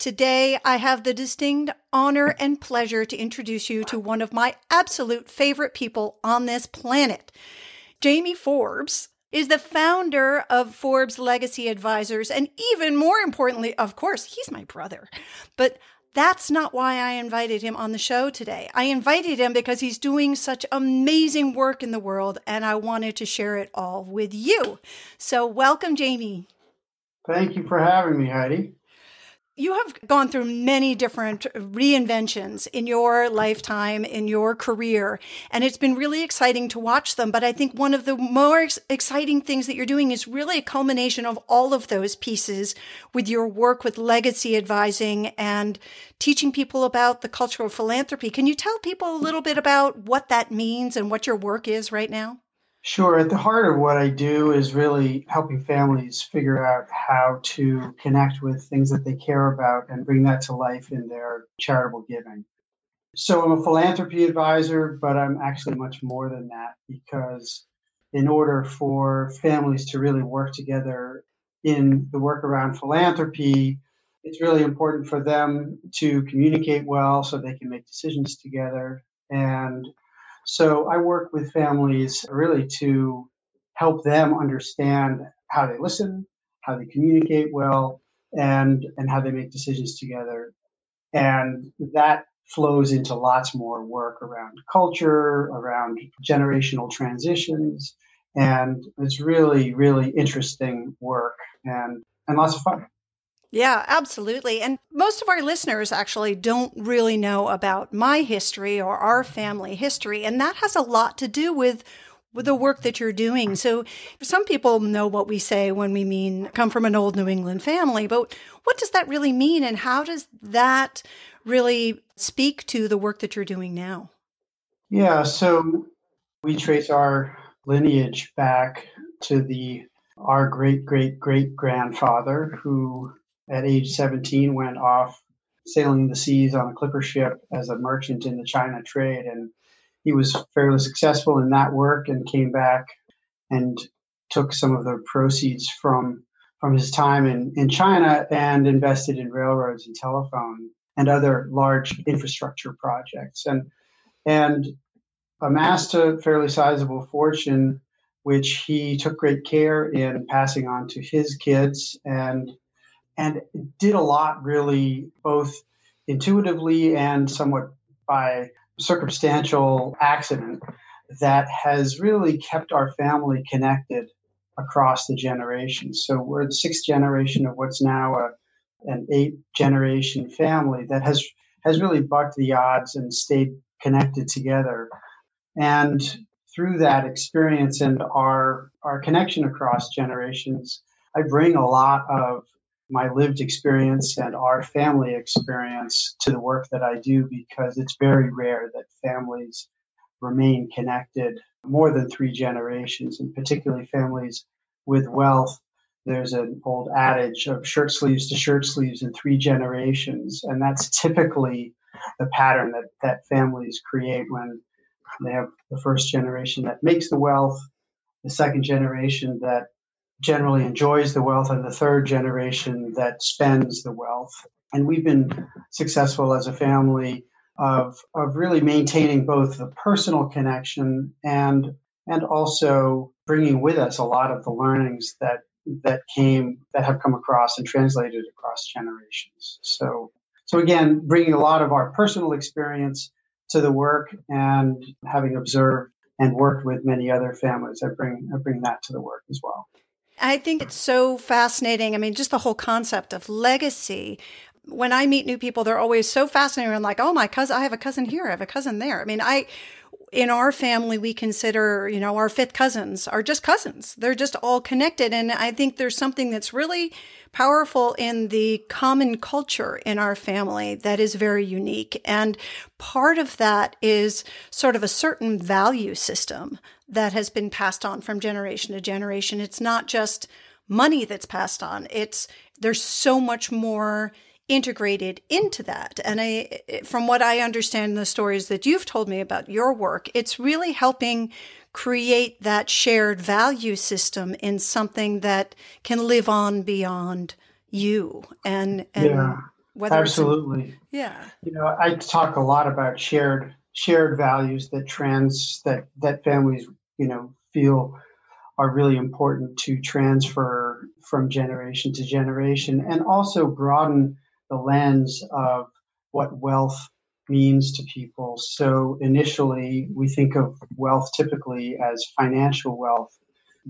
Today, I have the distinct honor and pleasure to introduce you to one of my absolute favorite people on this planet. Jamie Forbes is the founder of Forbes Legacy Advisors. And even more importantly, of course, he's my brother. But that's not why I invited him on the show today. I invited him because he's doing such amazing work in the world and I wanted to share it all with you. So, welcome, Jamie. Thank you for having me, Heidi you have gone through many different reinventions in your lifetime, in your career, and it's been really exciting to watch them. But I think one of the more exciting things that you're doing is really a culmination of all of those pieces with your work with legacy advising and teaching people about the culture of philanthropy. Can you tell people a little bit about what that means and what your work is right now? Sure. At the heart of what I do is really helping families figure out how to connect with things that they care about and bring that to life in their charitable giving. So I'm a philanthropy advisor, but I'm actually much more than that because in order for families to really work together in the work around philanthropy, it's really important for them to communicate well so they can make decisions together and so I work with families really to help them understand how they listen, how they communicate well, and and how they make decisions together. And that flows into lots more work around culture, around generational transitions, and it's really really interesting work and and lots of fun. Yeah, absolutely. And most of our listeners actually don't really know about my history or our family history. And that has a lot to do with the work that you're doing. So some people know what we say when we mean come from an old New England family, but what does that really mean and how does that really speak to the work that you're doing now? Yeah, so we trace our lineage back to the our great great great grandfather who at age 17 went off sailing the seas on a clipper ship as a merchant in the China trade. And he was fairly successful in that work and came back and took some of the proceeds from from his time in, in China and invested in railroads and telephone and other large infrastructure projects and and amassed a fairly sizable fortune which he took great care in passing on to his kids and and did a lot really both intuitively and somewhat by circumstantial accident that has really kept our family connected across the generations. So we're the sixth generation of what's now a, an eight generation family that has has really bucked the odds and stayed connected together. And through that experience and our our connection across generations, I bring a lot of my lived experience and our family experience to the work that I do because it's very rare that families remain connected more than three generations, and particularly families with wealth. There's an old adage of shirt sleeves to shirt sleeves in three generations, and that's typically the pattern that, that families create when they have the first generation that makes the wealth, the second generation that generally enjoys the wealth and the third generation that spends the wealth. And we've been successful as a family of, of really maintaining both the personal connection and and also bringing with us a lot of the learnings that that came that have come across and translated across generations. So so again, bringing a lot of our personal experience to the work and having observed and worked with many other families, I bring I bring that to the work as well. I think it's so fascinating. I mean, just the whole concept of legacy. When I meet new people, they're always so fascinated. I'm like, oh, my cousin, I have a cousin here, I have a cousin there. I mean, I, in our family, we consider, you know, our fifth cousins are just cousins. They're just all connected. And I think there's something that's really powerful in the common culture in our family that is very unique. And part of that is sort of a certain value system that has been passed on from generation to generation. It's not just money that's passed on. It's, there's so much more integrated into that. And I, from what I understand the stories that you've told me about your work, it's really helping create that shared value system in something that can live on beyond you. And, and yeah, absolutely. yeah. You know, I talk a lot about shared, shared values that trans, that, that families, you know, feel are really important to transfer from generation to generation and also broaden the lens of what wealth means to people. So initially, we think of wealth typically as financial wealth,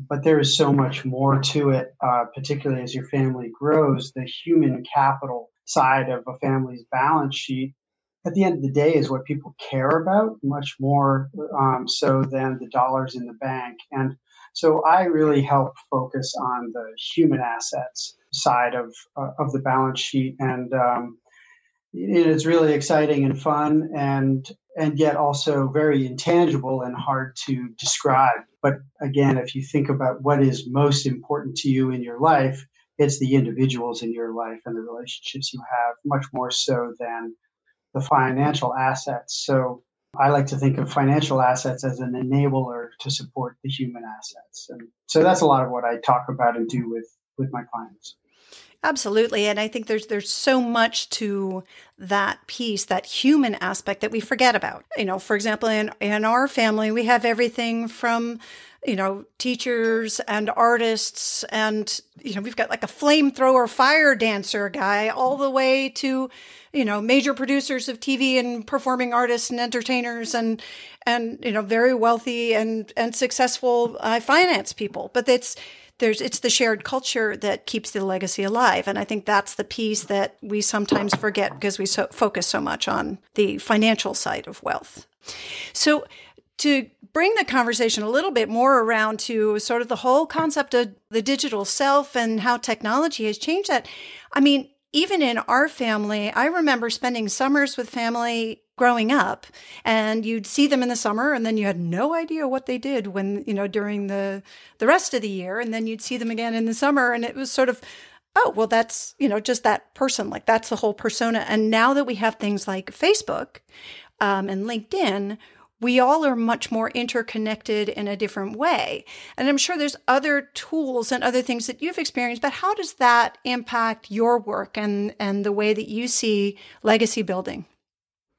but there is so much more to it, uh, particularly as your family grows. The human capital side of a family's balance sheet, at the end of the day, is what people care about much more um, so than the dollars in the bank. And so I really help focus on the human assets side of uh, of the balance sheet, and um, it's really exciting and fun, and and yet also very intangible and hard to describe. But again, if you think about what is most important to you in your life, it's the individuals in your life and the relationships you have, much more so than the financial assets. So I like to think of financial assets as an enabler to support the human assets. And so that's a lot of what I talk about and do with with my clients. Absolutely. And I think there's there's so much to that piece, that human aspect that we forget about. You know, for example, in in our family, we have everything from you know, teachers and artists and, you know, we've got like a flamethrower fire dancer guy all the way to, you know, major producers of TV and performing artists and entertainers and, and, you know, very wealthy and, and successful uh, finance people. But it's, there's it's the shared culture that keeps the legacy alive. And i think that's the piece that we sometimes forget because we so, focus so much on the financial side of wealth. So to bring the conversation a little bit more around to sort of the whole concept of the digital self and how technology has changed that i mean even in our family i remember spending summers with family growing up and you'd see them in the summer and then you had no idea what they did when you know during the the rest of the year and then you'd see them again in the summer and it was sort of oh well that's you know just that person like that's the whole persona and now that we have things like facebook um, and linkedin we all are much more interconnected in a different way. And I'm sure there's other tools and other things that you've experienced, but how does that impact your work and, and the way that you see legacy building?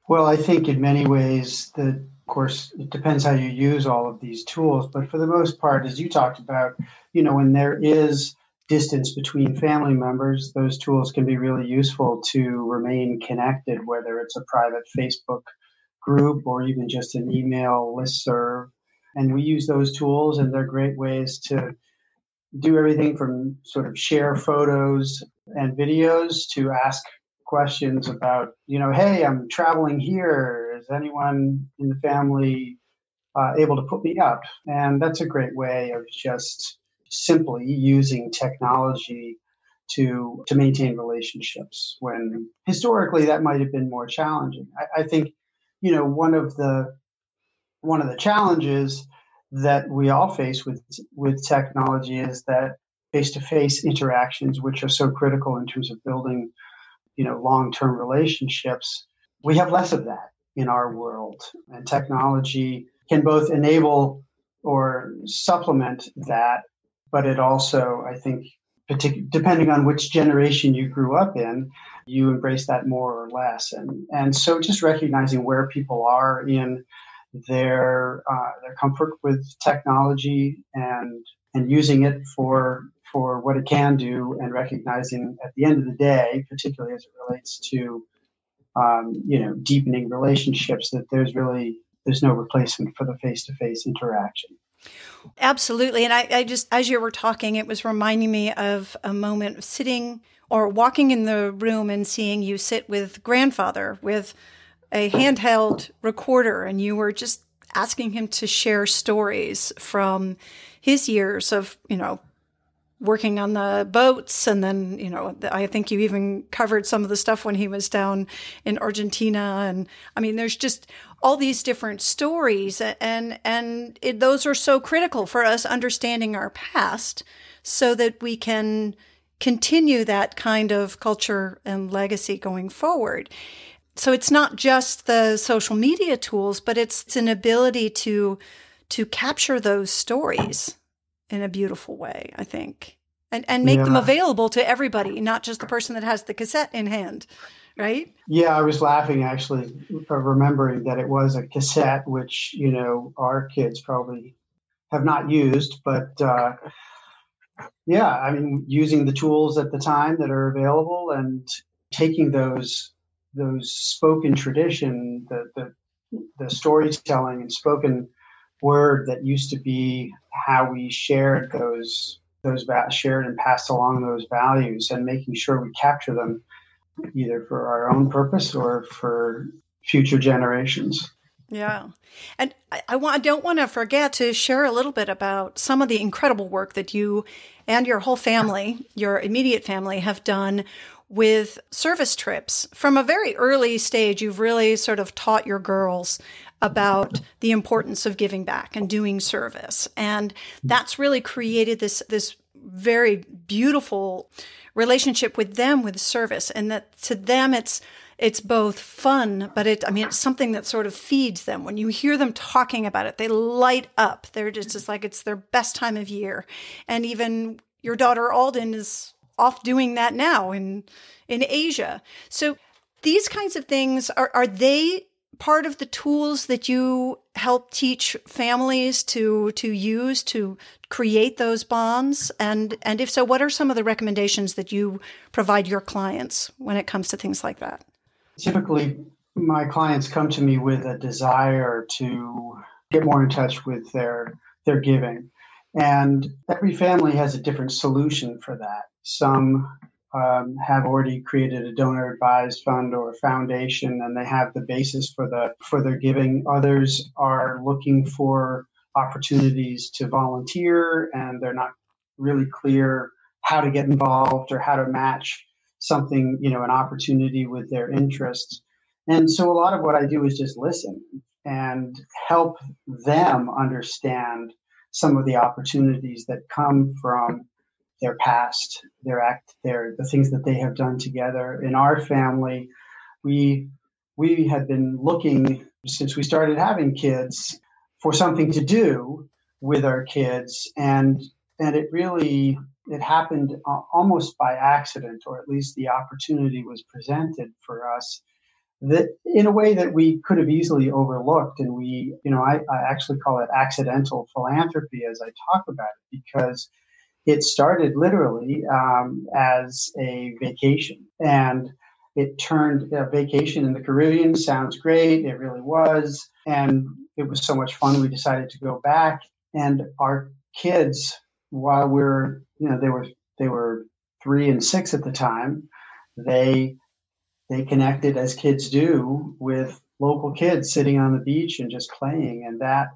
Well, I think in many ways that, of course, it depends how you use all of these tools. But for the most part, as you talked about, you know, when there is distance between family members, those tools can be really useful to remain connected, whether it's a private Facebook group or even just an email list serve. And we use those tools, and they're great ways to do everything from sort of share photos and videos to ask questions about, you know, hey, I'm traveling here. Is anyone in the family uh, able to put me up? And that's a great way of just simply using technology to to maintain relationships when historically that might have been more challenging. I, I think, you know, one of the one of the challenges that we all face with with technology is that face-to-face interactions, which are so critical in terms of building you know long-term relationships we have less of that in our world. And technology can both enable or supplement that but it also i think partic- depending on which generation you grew up in you embrace that more or less. And and so just recognizing where people are in their uh, their comfort with technology and and using it for for what it can do and recognizing at the end of the day, particularly as it relates to um, you know deepening relationships, that there's really there's no replacement for the face-to-face interaction. Absolutely. And I, I, just, as you were talking, it was reminding me of a moment of sitting or walking in the room and seeing you sit with grandfather with a handheld recorder and you were just asking him to share stories from his years of, you know, working on the boats. And then, you know, I think you even covered some of the stuff when he was down in Argentina. And I mean, there's just all these different stories and, and it, those are so critical for us understanding our past so that we can continue that kind of culture and legacy going forward. So it's not just the social media tools, but it's, it's an ability to, to capture those stories in a beautiful way, I think, and and make yeah. them available to everybody, not just the person that has the cassette in hand, right? Yeah, I was laughing actually, remembering that it was a cassette, which you know our kids probably have not used, but. Uh, yeah, I mean, using the tools at the time that are available and taking those those spoken tradition, the the, the storytelling and spoken word that used to be how we shared those those shared and passed along those values and making sure we capture them either for our own purpose or for future generations. Yeah. And I, I, want, I don't want to forget to share a little bit about some of the incredible work that you and your whole family, your immediate family, have done with service trips. From a very early stage, you've really sort of taught your girls about the importance of giving back and doing service. And that's really created this, this very beautiful relationship with them with service. And that to them, it's, it's both fun, but it, I mean, it's something that sort of feeds them. When you hear them talking about it, they light up. They're just, just like it's their best time of year. And even your daughter Alden is off doing that now in, in Asia. So these kinds of things are, are they part of the tools that you help teach families to to use to create those bonds? And and if so what are some of the recommendations that you provide your clients when it comes to things like that? Typically my clients come to me with a desire to get more in touch with their their giving. And every family has a different solution for that. Some um, have already created a donor advised fund or foundation and they have the basis for the for their giving. Others are looking for opportunities to volunteer and they're not really clear how to get involved or how to match something you know an opportunity with their interests. And so a lot of what i do is just listen and help them understand some of the opportunities that come from their past, their act, their the things that they have done together. In our family, we we had been looking since we started having kids for something to do with our kids, and and it really it happened uh, almost by accident, or at least the opportunity was presented for us that in a way that we could have easily overlooked and we you know I, I, actually call it accidental philanthropy as i talk about it because it started literally um, as a vacation and it turned a vacation in the Caribbean sounds great. It really was. And it was so much fun. We decided to go back and our kids, while we are you know, they were, they were three and six at the time, they, they connected as kids do with local kids sitting on the beach and just playing. And that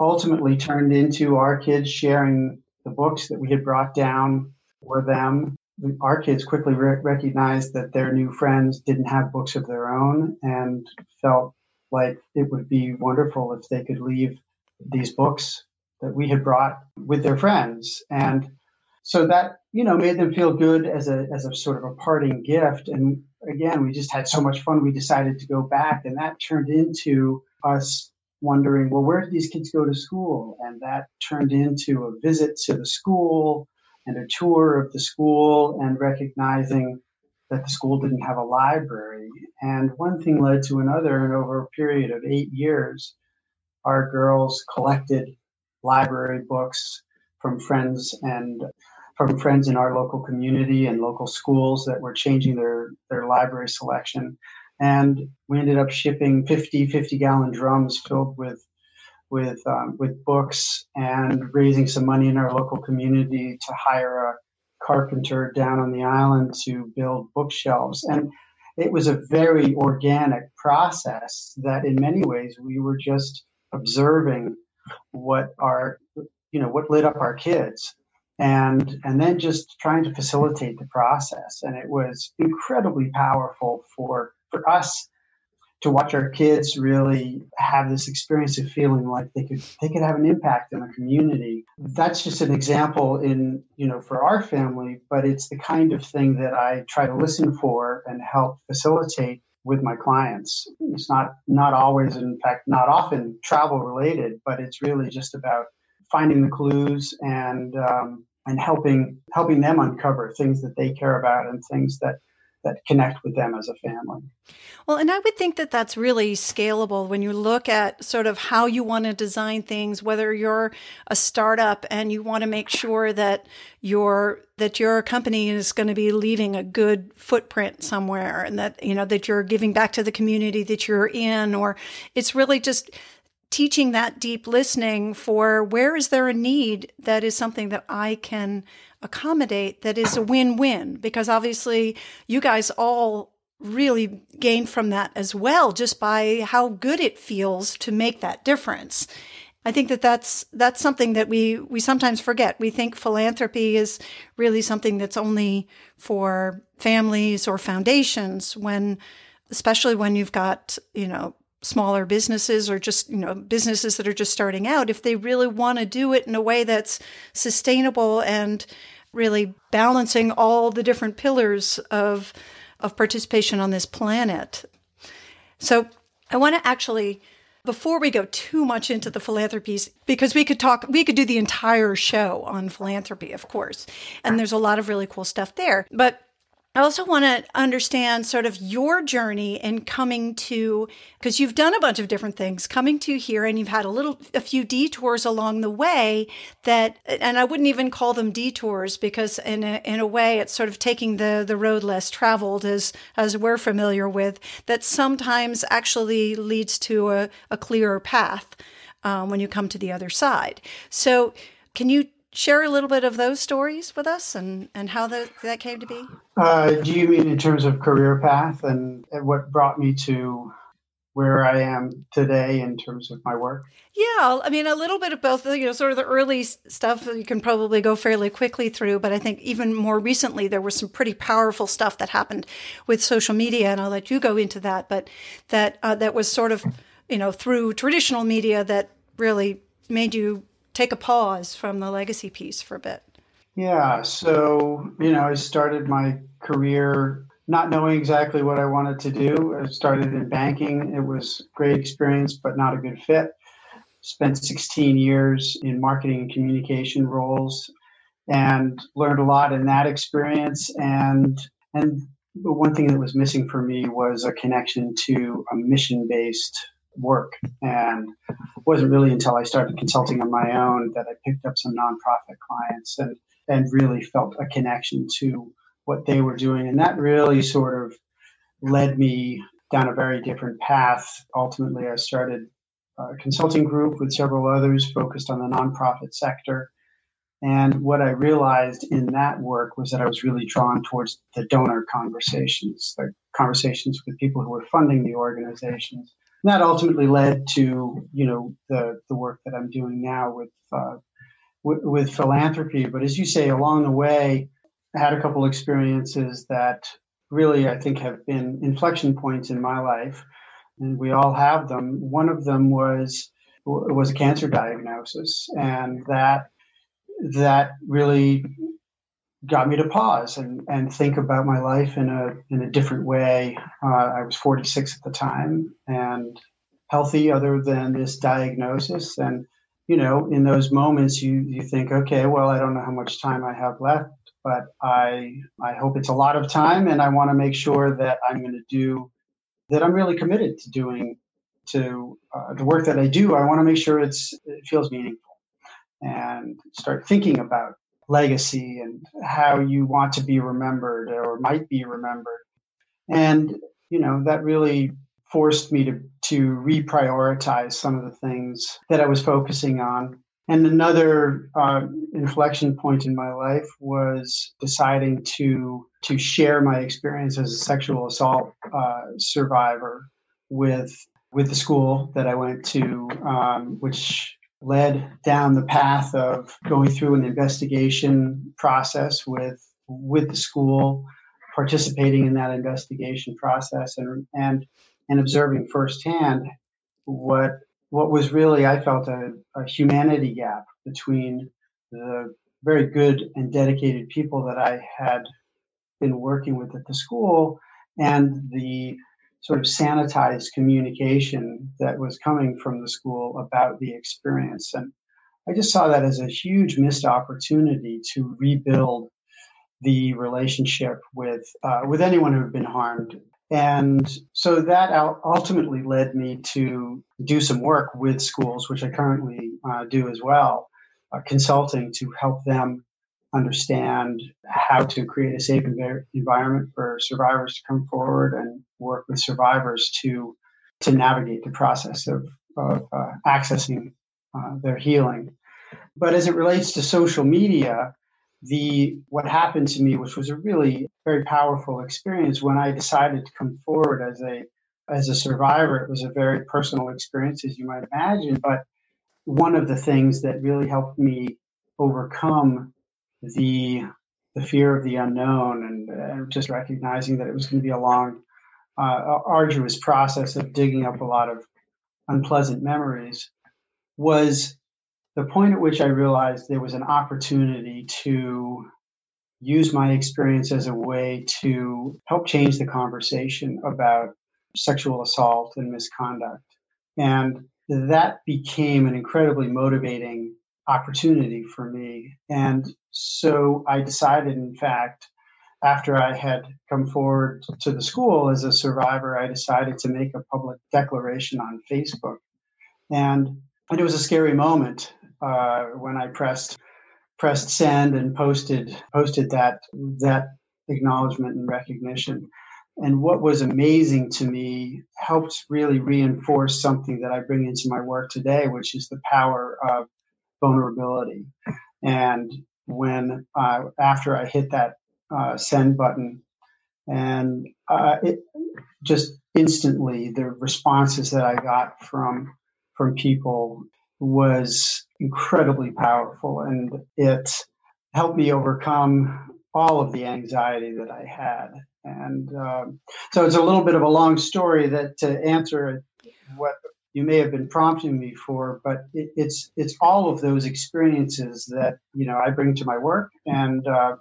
ultimately turned into our kids sharing the books that we had brought down were them. Our kids quickly re- recognized that their new friends didn't have books of their own and felt like it would be wonderful if they could leave these books that we had brought with their friends. And so that, you know, made them feel good as a, as a sort of a parting gift. And again, we just had so much fun. We decided to go back and that turned into us wondering, well, where did these kids go to school? And that turned into a visit to the school and a tour of the school and recognizing that the school didn't have a library. And one thing led to another. And over a period of eight years, our girls collected library books from friends and from friends in our local community and local schools that were changing their, their library selection and we ended up shipping 50 50 gallon drums filled with with um, with books and raising some money in our local community to hire a carpenter down on the island to build bookshelves. And it was a very organic process that in many ways we were just observing what our you know what lit up our kids and and then just trying to facilitate the process. And it was incredibly powerful for for us to watch our kids really have this experience of feeling like they could they could have an impact in the community. That's just an example in you know for our family but it's the kind of thing that i try to listen for and help facilitate with my clients. It's not not always in fact not often travel related but it's really just about finding the clues and um, and helping helping them uncover things that they care about and things that that connect with them as a family. Well, and I would think that that's really scalable when you look at sort of how you want to design things, whether you're a startup and you want to make sure that your that your company is going to be leaving a good footprint somewhere and that you know that you're giving back to the community that you're in or it's really just teaching that deep listening for where is there a need that is something that I can accommodate that is a win win because obviously you guys all really gain from that as well just by how good it feels to make that difference. I think that that's that's something that we we sometimes forget. We think philanthropy is really something that's only for families or foundations when especially when you've got, you know, smaller businesses or just you know businesses that are just starting out if they really want to do it in a way that's sustainable and really balancing all the different pillars of of participation on this planet. So I want to actually before we go too much into the philanthropies because we could talk we could do the entire show on philanthropy of course and there's a lot of really cool stuff there but I also want to understand sort of your journey in coming to, because you've done a bunch of different things, coming to here and you've had a little, a few detours along the way that, and I wouldn't even call them detours because in a, in a way it's sort of taking the, the road less traveled as, as we're familiar with, that sometimes actually leads to a, a clearer path um, when you come to the other side. So can you share a little bit of those stories with us and, and how that, that came to be? Uh, do you mean in terms of career path and, and what brought me to where I am today in terms of my work? Yeah, I mean, a little bit of both. You know, sort of the early stuff you can probably go fairly quickly through, but I think even more recently there was some pretty powerful stuff that happened with social media, and I'll let you go into that. But that uh, that was sort of you know through traditional media that really made you take a pause from the legacy piece for a bit? Yeah, so you know, I started my career not knowing exactly what I wanted to do. I started in banking. It was great experience, but not a good fit. Spent 16 years in marketing and communication roles and learned a lot in that experience and and one thing that was missing for me was a connection to a mission-based work. And it wasn't really until I started consulting on my own that I picked up some nonprofit clients and, and really felt a connection to what they were doing. And that really sort of led me down a very different path. Ultimately, I started a consulting group with several others focused on the nonprofit sector. And what I realized in that work was that I was really drawn towards the donor conversations, the conversations with people who were funding the organizations that ultimately led to you know the the work that I'm doing now with uh, with, with philanthropy. But as you say, along the way, I had a couple experiences that really I think have been inflection points in my life, and we all have them. One of them was was a cancer diagnosis, and that that really got me to pause and, and think about my life in a in a different way. Uh, I was 46 at the time and healthy, other than this diagnosis. And you know, in those moments, you you think, okay, well, I don't know how much time I have left, but I I hope it's a lot of time, and I want to make sure that I'm going to do that. I'm really committed to doing to uh, the work that I do. I want to make sure it's it feels meaningful and start thinking about legacy and how you want to be remembered or might be remembered. And, you know, that really forced me to, to reprioritize some of the things that I was focusing on. And another uh, inflection point in my life was deciding to to share my experience as a sexual assault uh, survivor with with the school that I went to, um, which led down the path of going through an investigation process with with the school, participating in that investigation process, and and and observing firsthand what what was really I felt a, a humanity gap between the very good and dedicated people that I had been working with at the school and the sort of sanitized communication that was coming from the school about the experience. And I just saw that as a huge missed opportunity to rebuild the relationship with uh, with anyone who had been harmed. And so that ultimately led me to do some work with schools, which I currently uh, do as well, uh, consulting to help them understand how to create a safe environment for survivors to come forward and work with survivors to to navigate the process of, of uh, accessing uh, their healing. But as it relates to social media, the what happened to me, which was a really very powerful experience when I decided to come forward as a as a survivor, it was a very personal experience, as you might imagine. But one of the things that really helped me overcome the the fear of the unknown and uh, just recognizing that it was going to be a long, uh, arduous process of digging up a lot of unpleasant memories was the point at which I realized there was an opportunity to use my experience as a way to help change the conversation about sexual assault and misconduct. And that became an incredibly motivating opportunity for me. And so I decided, in fact, after I had come forward to the school as a survivor, I decided to make a public declaration on Facebook. And, and it was a scary moment uh, when I pressed pressed send and posted posted that that acknowledgement and recognition. And what was amazing to me helped really reinforce something that I bring into my work today, which is the power of vulnerability. And when uh, after I hit that uh, send button, and uh, it just instantly the responses that I got from from people was incredibly powerful, and it helped me overcome all of the anxiety that I had. And um, so it's a little bit of a long story that to answer what you may have been prompting me for, but it, it's it's all of those experiences that you know I bring to my work, and uh,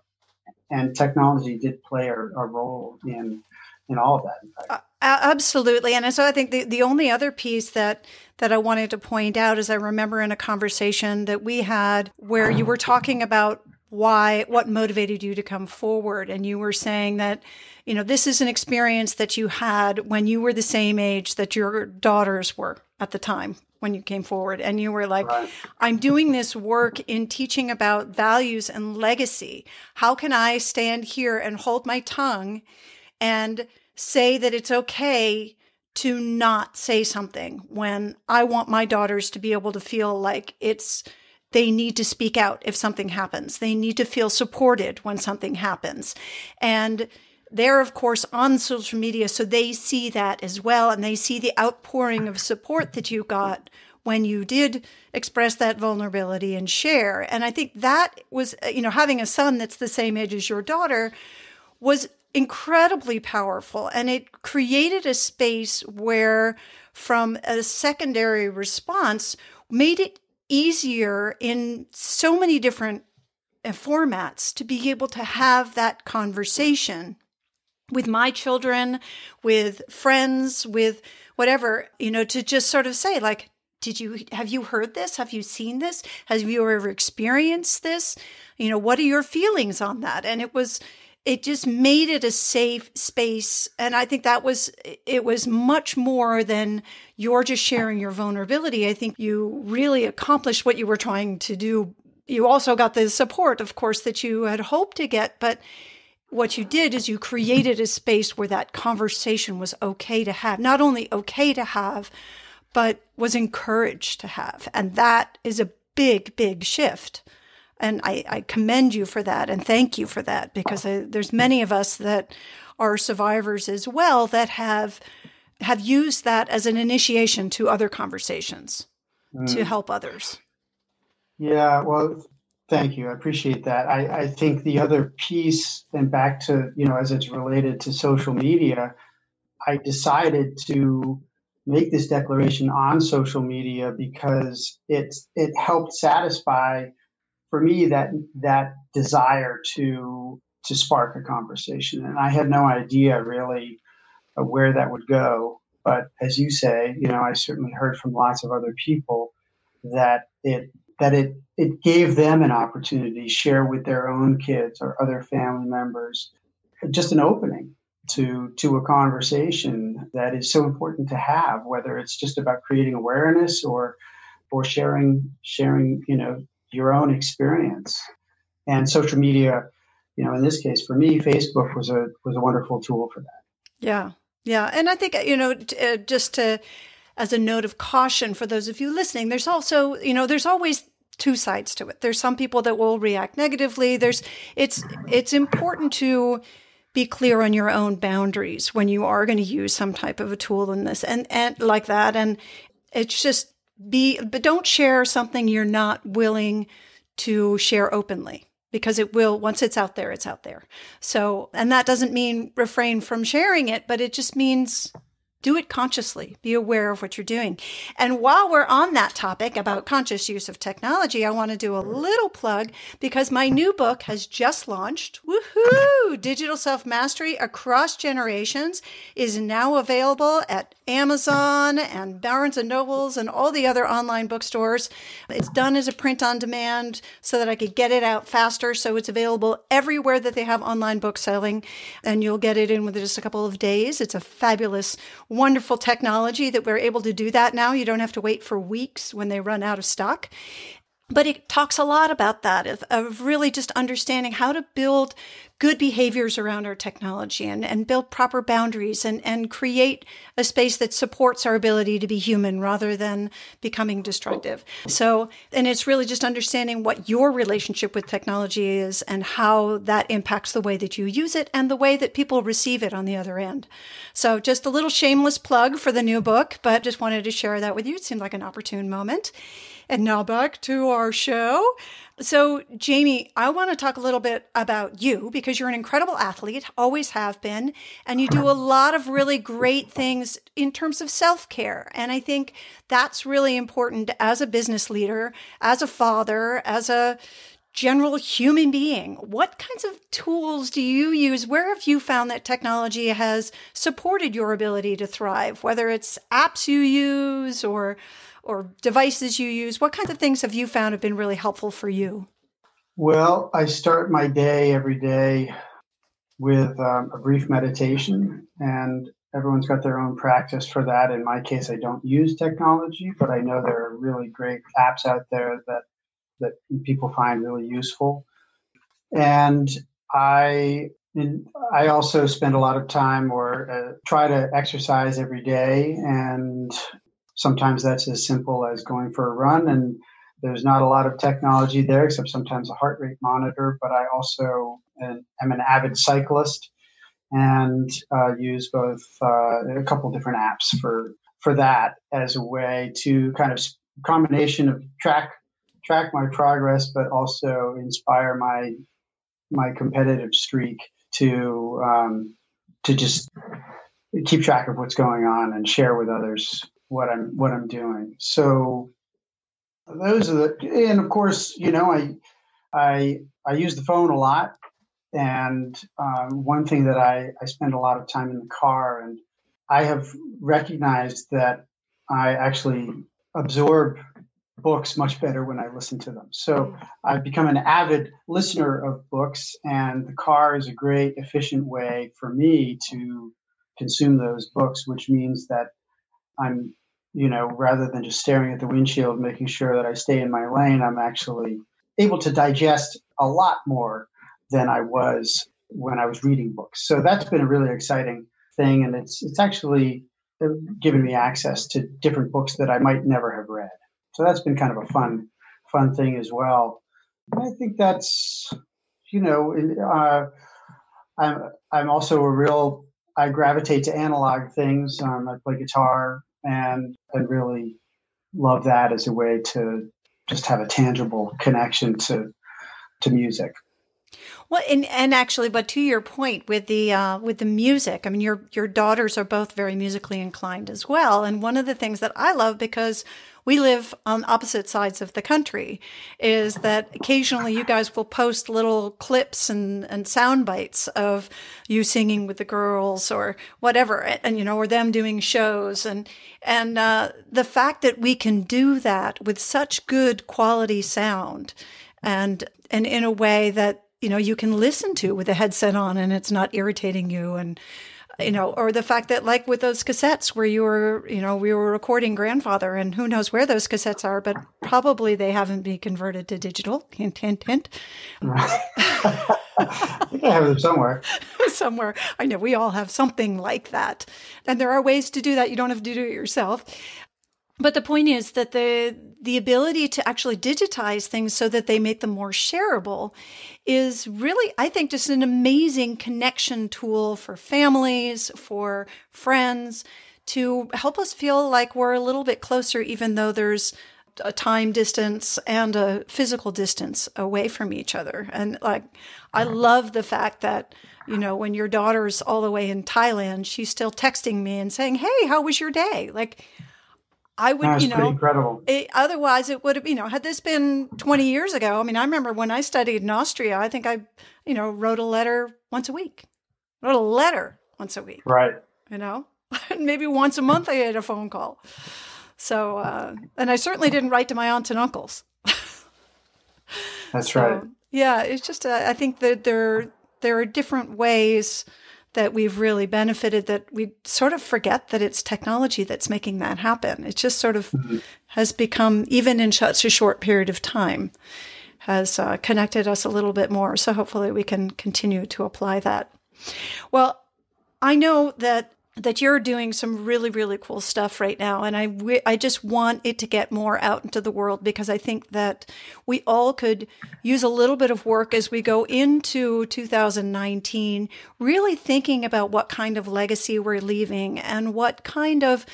and technology did play a, a, role in in all of that. Uh, absolutely, and so I think the the only other piece that that I wanted to point out is I remember in a conversation that we had where you were talking about why what motivated you to come forward? And you were saying that you know this is an experience that you had when you were the same age that your daughters were at the time when you came forward. And you were like right. i'm doing this work in teaching about values and legacy. How can i stand here and hold my tongue and say that it's okay to not say something when i want my daughters to be able to feel like it's they need to speak out if something happens. They need to feel supported when something happens. And they're, of course, on social media, so they see that as well. And they see the outpouring of support that you got when you did express that vulnerability and share. And I think that was, uh, you know, having a son that's the same age as your daughter was incredibly powerful. And it created a space where, from a secondary response, made it easier in so many different uh, formats to be able to have that conversation with my children, with friends, with whatever, you know, to just sort of say, like, did you have you heard this? Have you seen this? Have you ever experienced this? You know what are your feelings on that? And it was it just made it a safe space and i think that was it was much more than you're just sharing your vulnerability. I think you really accomplished what you were trying to do. You also got the support of course that you had hoped to get but what you did is you created a space where that conversation was okay to have not only okay to have but was encouraged to have and that is a big big shift and I, I commend you for that and thank you for that because I, there's many of us that are survivors as well that have have used that as an initiation to other conversations mm. to help others. Yeah, well, thank you. I appreciate that. I, I think the other piece, and back to, you know, as it's related to social media, I decided to make this declaration on social media because it's it helped satisfy for me that that desire to to spark a conversation. And i had no idea really where that would go. But as you say you know i certainly heard from lots of other people that it that it it gave them an opportunity to share with their own kids or other family members just an opening to to a conversation that is so important to have whether it's just about creating awareness or or sharing sharing you know your own experience. And social media you know in this case for me facebook was a was a wonderful tool for that. Yeah. Yeah. And i think you know uh, just to as a note of caution for those of you listening there's also you know there's always two sides to it. There's some people that will react negatively. There's it's it's important to be clear on your own boundaries when you are going to use some type of a tool in this and, and like that. And it's just be, but don't share something you're not willing to share openly because it will, once it's out there, it's out there. So, and that doesn't mean refrain from sharing it, but it just means do it consciously. Be aware of what you're doing. And while we're on that topic about conscious use of technology, I want to do a little plug because my new book has just launched. Woohoo! Digital Self Mastery Across Generations is now available at Amazon and Barnes and Nobles and all the other online bookstores. It's done as a print on demand so that I could get it out faster. So it's available everywhere that they have online book selling and you'll get it in within just a couple of days. It's a fabulous wonderful technology that we're able to do that now. You don't have to wait for weeks when they run out of stock. But it talks a lot about that of, of really just understanding how to build good behaviors around our technology and, and build proper boundaries and, and create a space that supports our ability to be human rather than becoming destructive. So, and it's really just understanding what your relationship with technology is and how that impacts the way that you use it and the way that people receive it on the other end. So, just a little shameless plug for the new book, but just wanted to share that with you. It seemed like an opportune moment. And now back to our show. So, Jamie, I want to talk a little bit about you because you're an incredible athlete, always have been, and you do a lot of really great things in terms of self care. And I think that's really important as a business leader, as a father, as a general human being. What kinds of tools do you use? Where have you found that technology has supported your ability to thrive, whether it's apps you use or or devices you use? What kinds of things have you found have been really helpful for you? Well, I start my day every day with um, a brief meditation, and everyone's got their own practice for that. In my case, I don't use technology, but I know there are really great apps out there that that people find really useful. And I I also spend a lot of time or uh, try to exercise every day, and Sometimes that's as simple as going for a run, and there's not a lot of technology there except sometimes a heart rate monitor. But I also am an avid cyclist and uh, use both uh, a couple different apps for for that as a way to kind of combination of track track my progress, but also inspire my my competitive streak to um, to just keep track of what's going on and share with others what I'm what I'm doing. So those are the and of course you know I I I use the phone a lot and um, one thing that I I spend a lot of time in the car and I have recognized that I actually absorb books much better when I listen to them. So I've become an avid listener of books, and the car is a great, efficient way for me to consume those books, which means that I'm you know, rather than just staring at the windshield, making sure that I stay in my lane, I'm actually able to digest a lot more than I was when I was reading books. So that's been a really exciting thing, and it's it's actually given me access to different books that I might never have read. So that's been kind of a fun fun thing as well. I think that's you know, uh, I'm I'm also a real I gravitate to analog things. Um, I play guitar and I really love that as a way to just have a tangible connection to to music. Well, and, and actually, but to your point with the uh, with the music, I mean, your your daughters are both very musically inclined as well. And one of the things that I love because we live on opposite sides of the country is that occasionally you guys will post little clips and, and sound bites of you singing with the girls or whatever and, you know or them doing shows. And and uh, the fact that we can do that with such good quality sound and and in a way that you know you can listen to with a headset on and it's not irritating you and you know, or the fact that like with those cassettes where you were, you know, we were recording grandfather and who knows where those cassettes are, but probably they haven't been converted to digital. Hint, hint, hint. I think I have them somewhere. somewhere. I know we all have something like that. And there are ways to do that. You don't have to do it yourself. But the point is that the the ability to actually digitize things so that they make them more shareable is really, I think, just an amazing connection tool for families, for friends, to help us feel like we're a little bit closer, even though there's a time distance and a physical distance away from each other. And like, I love the fact that, you know, when your daughter's all the way in Thailand, she's still texting me and saying, Hey, how was your day? Like, I would, That's you know, incredible. It, otherwise it would have, you know, had this been 20 years ago. I mean, I remember when I studied in Austria, I think I, you know, wrote a letter once a week, wrote a letter once a week. Right. You know, maybe once a month I had a phone call. So, uh, and I certainly didn't write to my aunts and uncles. That's so, right. Yeah, it's just, uh, I think that there, there are different ways that we've really benefited that we sort of forget that it's technology that's making that happen. It just sort of mm-hmm. has become, even in such a short period of time, has uh, connected us a little bit more. So hopefully we can continue to apply that. Well, I know that that you're doing some really really cool stuff right now and I I just want it to get more out into the world because I think that we all could use a little bit of work as we go into 2019 really thinking about what kind of legacy we're leaving and what kind of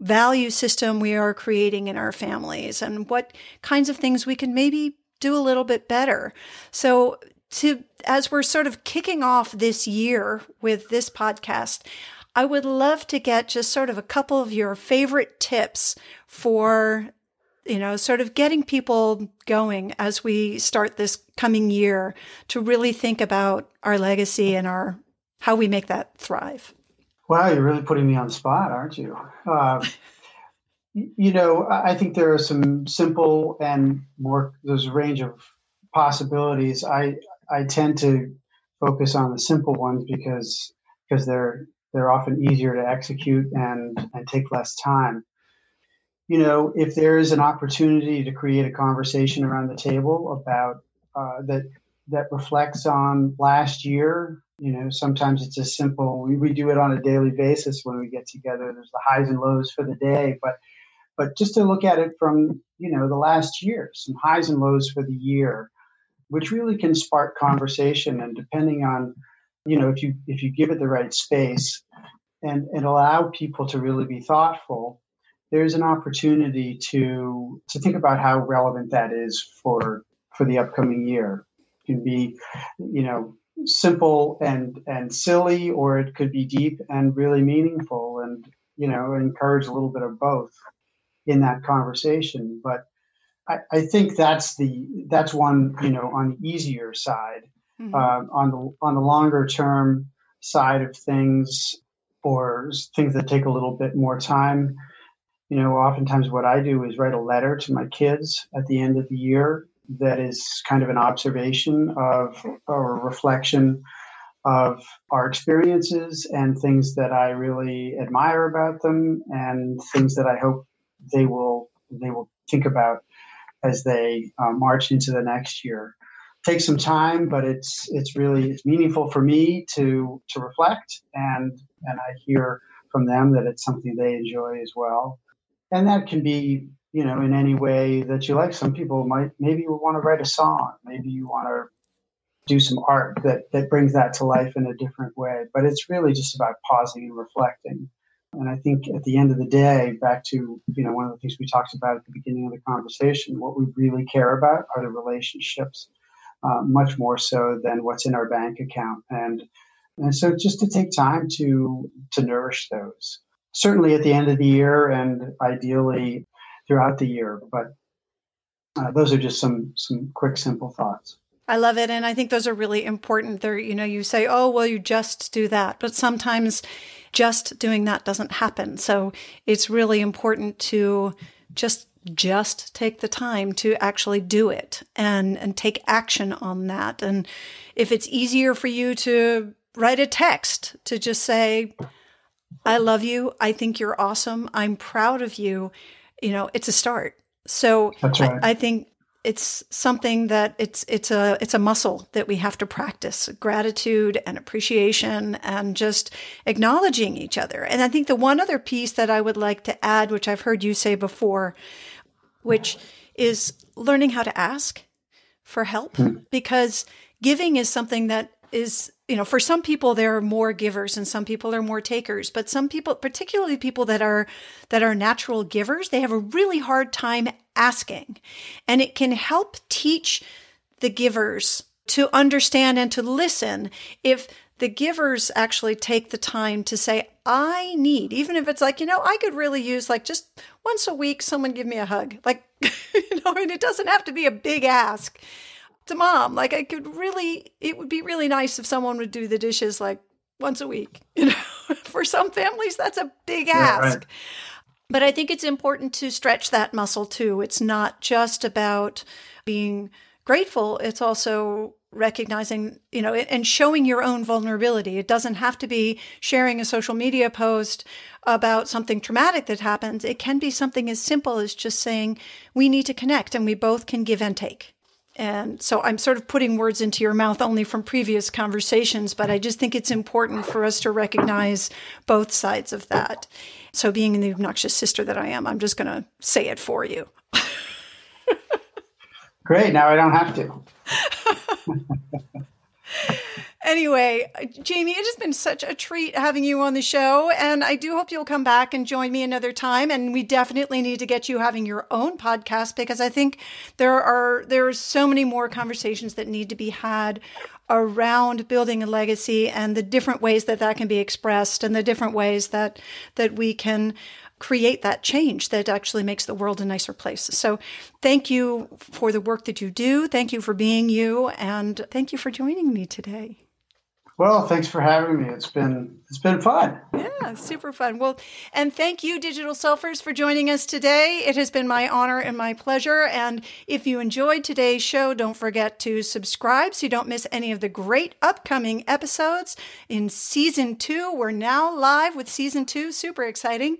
value system we are creating in our families and what kinds of things we can maybe do a little bit better. So to as we're sort of kicking off this year with this podcast, I would love to get just sort of a couple of your favorite tips for, you know, sort of getting people going as we start this coming year to really think about our legacy and our how we make that thrive. Wow, you're really putting me on the spot, aren't you? Uh, you know, I think there are some simple and more. There's a range of possibilities. I I tend to focus on the simple ones because because they're they're often easier to execute and, and take less time. You know, if there is an opportunity to create a conversation around the table about uh, that that reflects on last year, you know, sometimes it's as simple. We, we do it on a daily basis when we get together. There's the highs and lows for the day, but but just to look at it from you know the last year, some highs and lows for the year, which really can spark conversation. And depending on you know if you if you give it the right space and and allow people to really be thoughtful there's an opportunity to to think about how relevant that is for for the upcoming year. It can be you know simple and and silly or it could be deep and really meaningful and you know encourage a little bit of both in that conversation. But I, I think that's the that's one you know on the easier side Mm-hmm. Uh, on the on the longer term side of things, or things that take a little bit more time, you know, oftentimes what I do is write a letter to my kids at the end of the year that is kind of an observation of or a reflection of our experiences and things that I really admire about them and things that I hope they will they will think about as they uh, march into the next year takes some time, but it's it's really it's meaningful for me to to reflect and and I hear from them that it's something they enjoy as well. And that can be, you know, in any way that you like. Some people might maybe you want to write a song, maybe you want to do some art that, that brings that to life in a different way. But it's really just about pausing and reflecting. And I think at the end of the day, back to you know one of the things we talked about at the beginning of the conversation, what we really care about are the relationships, uh, much more so than what's in our bank account. And and so just to take time to to nourish those. Certainly at the end of the year, and ideally throughout the year. But uh, those are just some some quick, simple thoughts. I love it. And I think those are really important. There, you know, you say, oh, well, you just do that. But sometimes just doing that doesn't happen. So it's really important to just just take the time to actually do it and and take action on that. And if it's easier for you to write a text to just say i love you. I think you're awesome. I'm proud of you you know it's a start. So right. I, I think it's something that it's it's a it's a muscle that we have to practice gratitude and appreciation and just acknowledging each other. And i think the one other piece that i would like to add which i've heard you say before which is learning how to ask for help hmm. because giving is something that is you know for some people there are more givers and some people are more takers but some people particularly people that are that are natural givers they have a really hard time asking and it can help teach the givers to understand and to listen if the givers actually take the time to say i need even if it's like you know i could really use like just once a week someone give me a hug like you know and it doesn't have to be a big ask to mom. Like I could really, it would be really nice if someone would do the dishes like once a week. You know, for some families, that's a big ask. Yeah, right. But I think it's important to stretch that muscle too. It's not just about being grateful. It's also recognizing, you know, and showing your own vulnerability. It doesn't have to be sharing a social media post about something traumatic that happens. It can be something as simple as just saying, we need to connect and we both can give and take. And so I'm sort of putting words into your mouth only from previous conversations, but I just think it's important for us to recognize both sides of that. So, being the obnoxious sister that I am, I'm just going to say it for you. Great. Now I don't have to. Anyway, Jamie, it has been such a treat having you on the show. And I do hope you'll come back and join me another time. And we definitely need to get you having your own podcast because I think there are there are so many more conversations that need to be had around building a legacy and the different ways that that can be expressed and the different ways that that we can create that change that actually makes the world a nicer place. So thank you for the work that you do. Thank you for being you and thank you for joining me today. Well, thanks for having me. It's been it's been fun. Yeah, super fun. Well, and thank you, Digital Selfers, for joining us today. It has been my honor and my pleasure. And if you enjoyed today's show, don't forget to subscribe so you don't miss any of the great upcoming episodes in season two. We're now live with season two. Super exciting.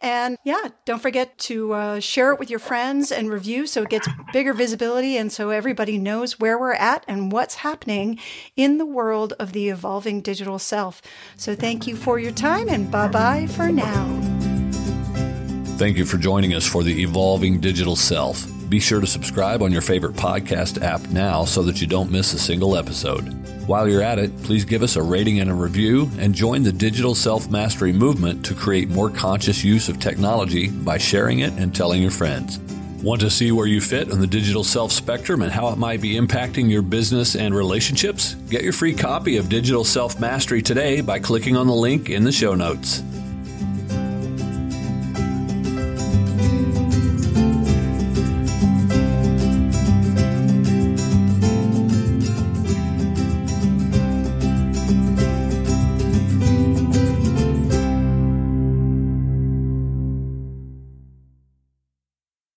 And yeah, don't forget to uh, share it with your friends and review so it gets bigger visibility and so everybody knows where we're at and what's happening in the world of the evolving digital self. So thank you for your time and bye bye for now. Thank you for joining us for the Evolving Digital Self. Be sure to subscribe on your favorite podcast app now so that you don't miss a single episode. While you're at it, please give us a rating and a review and join the digital self mastery movement to create more conscious use of technology by sharing it and telling your friends. Want to see where you fit on the digital self spectrum and how it might be impacting your business and relationships? Get your free copy of Digital Self Mastery today by clicking on the link in the show notes.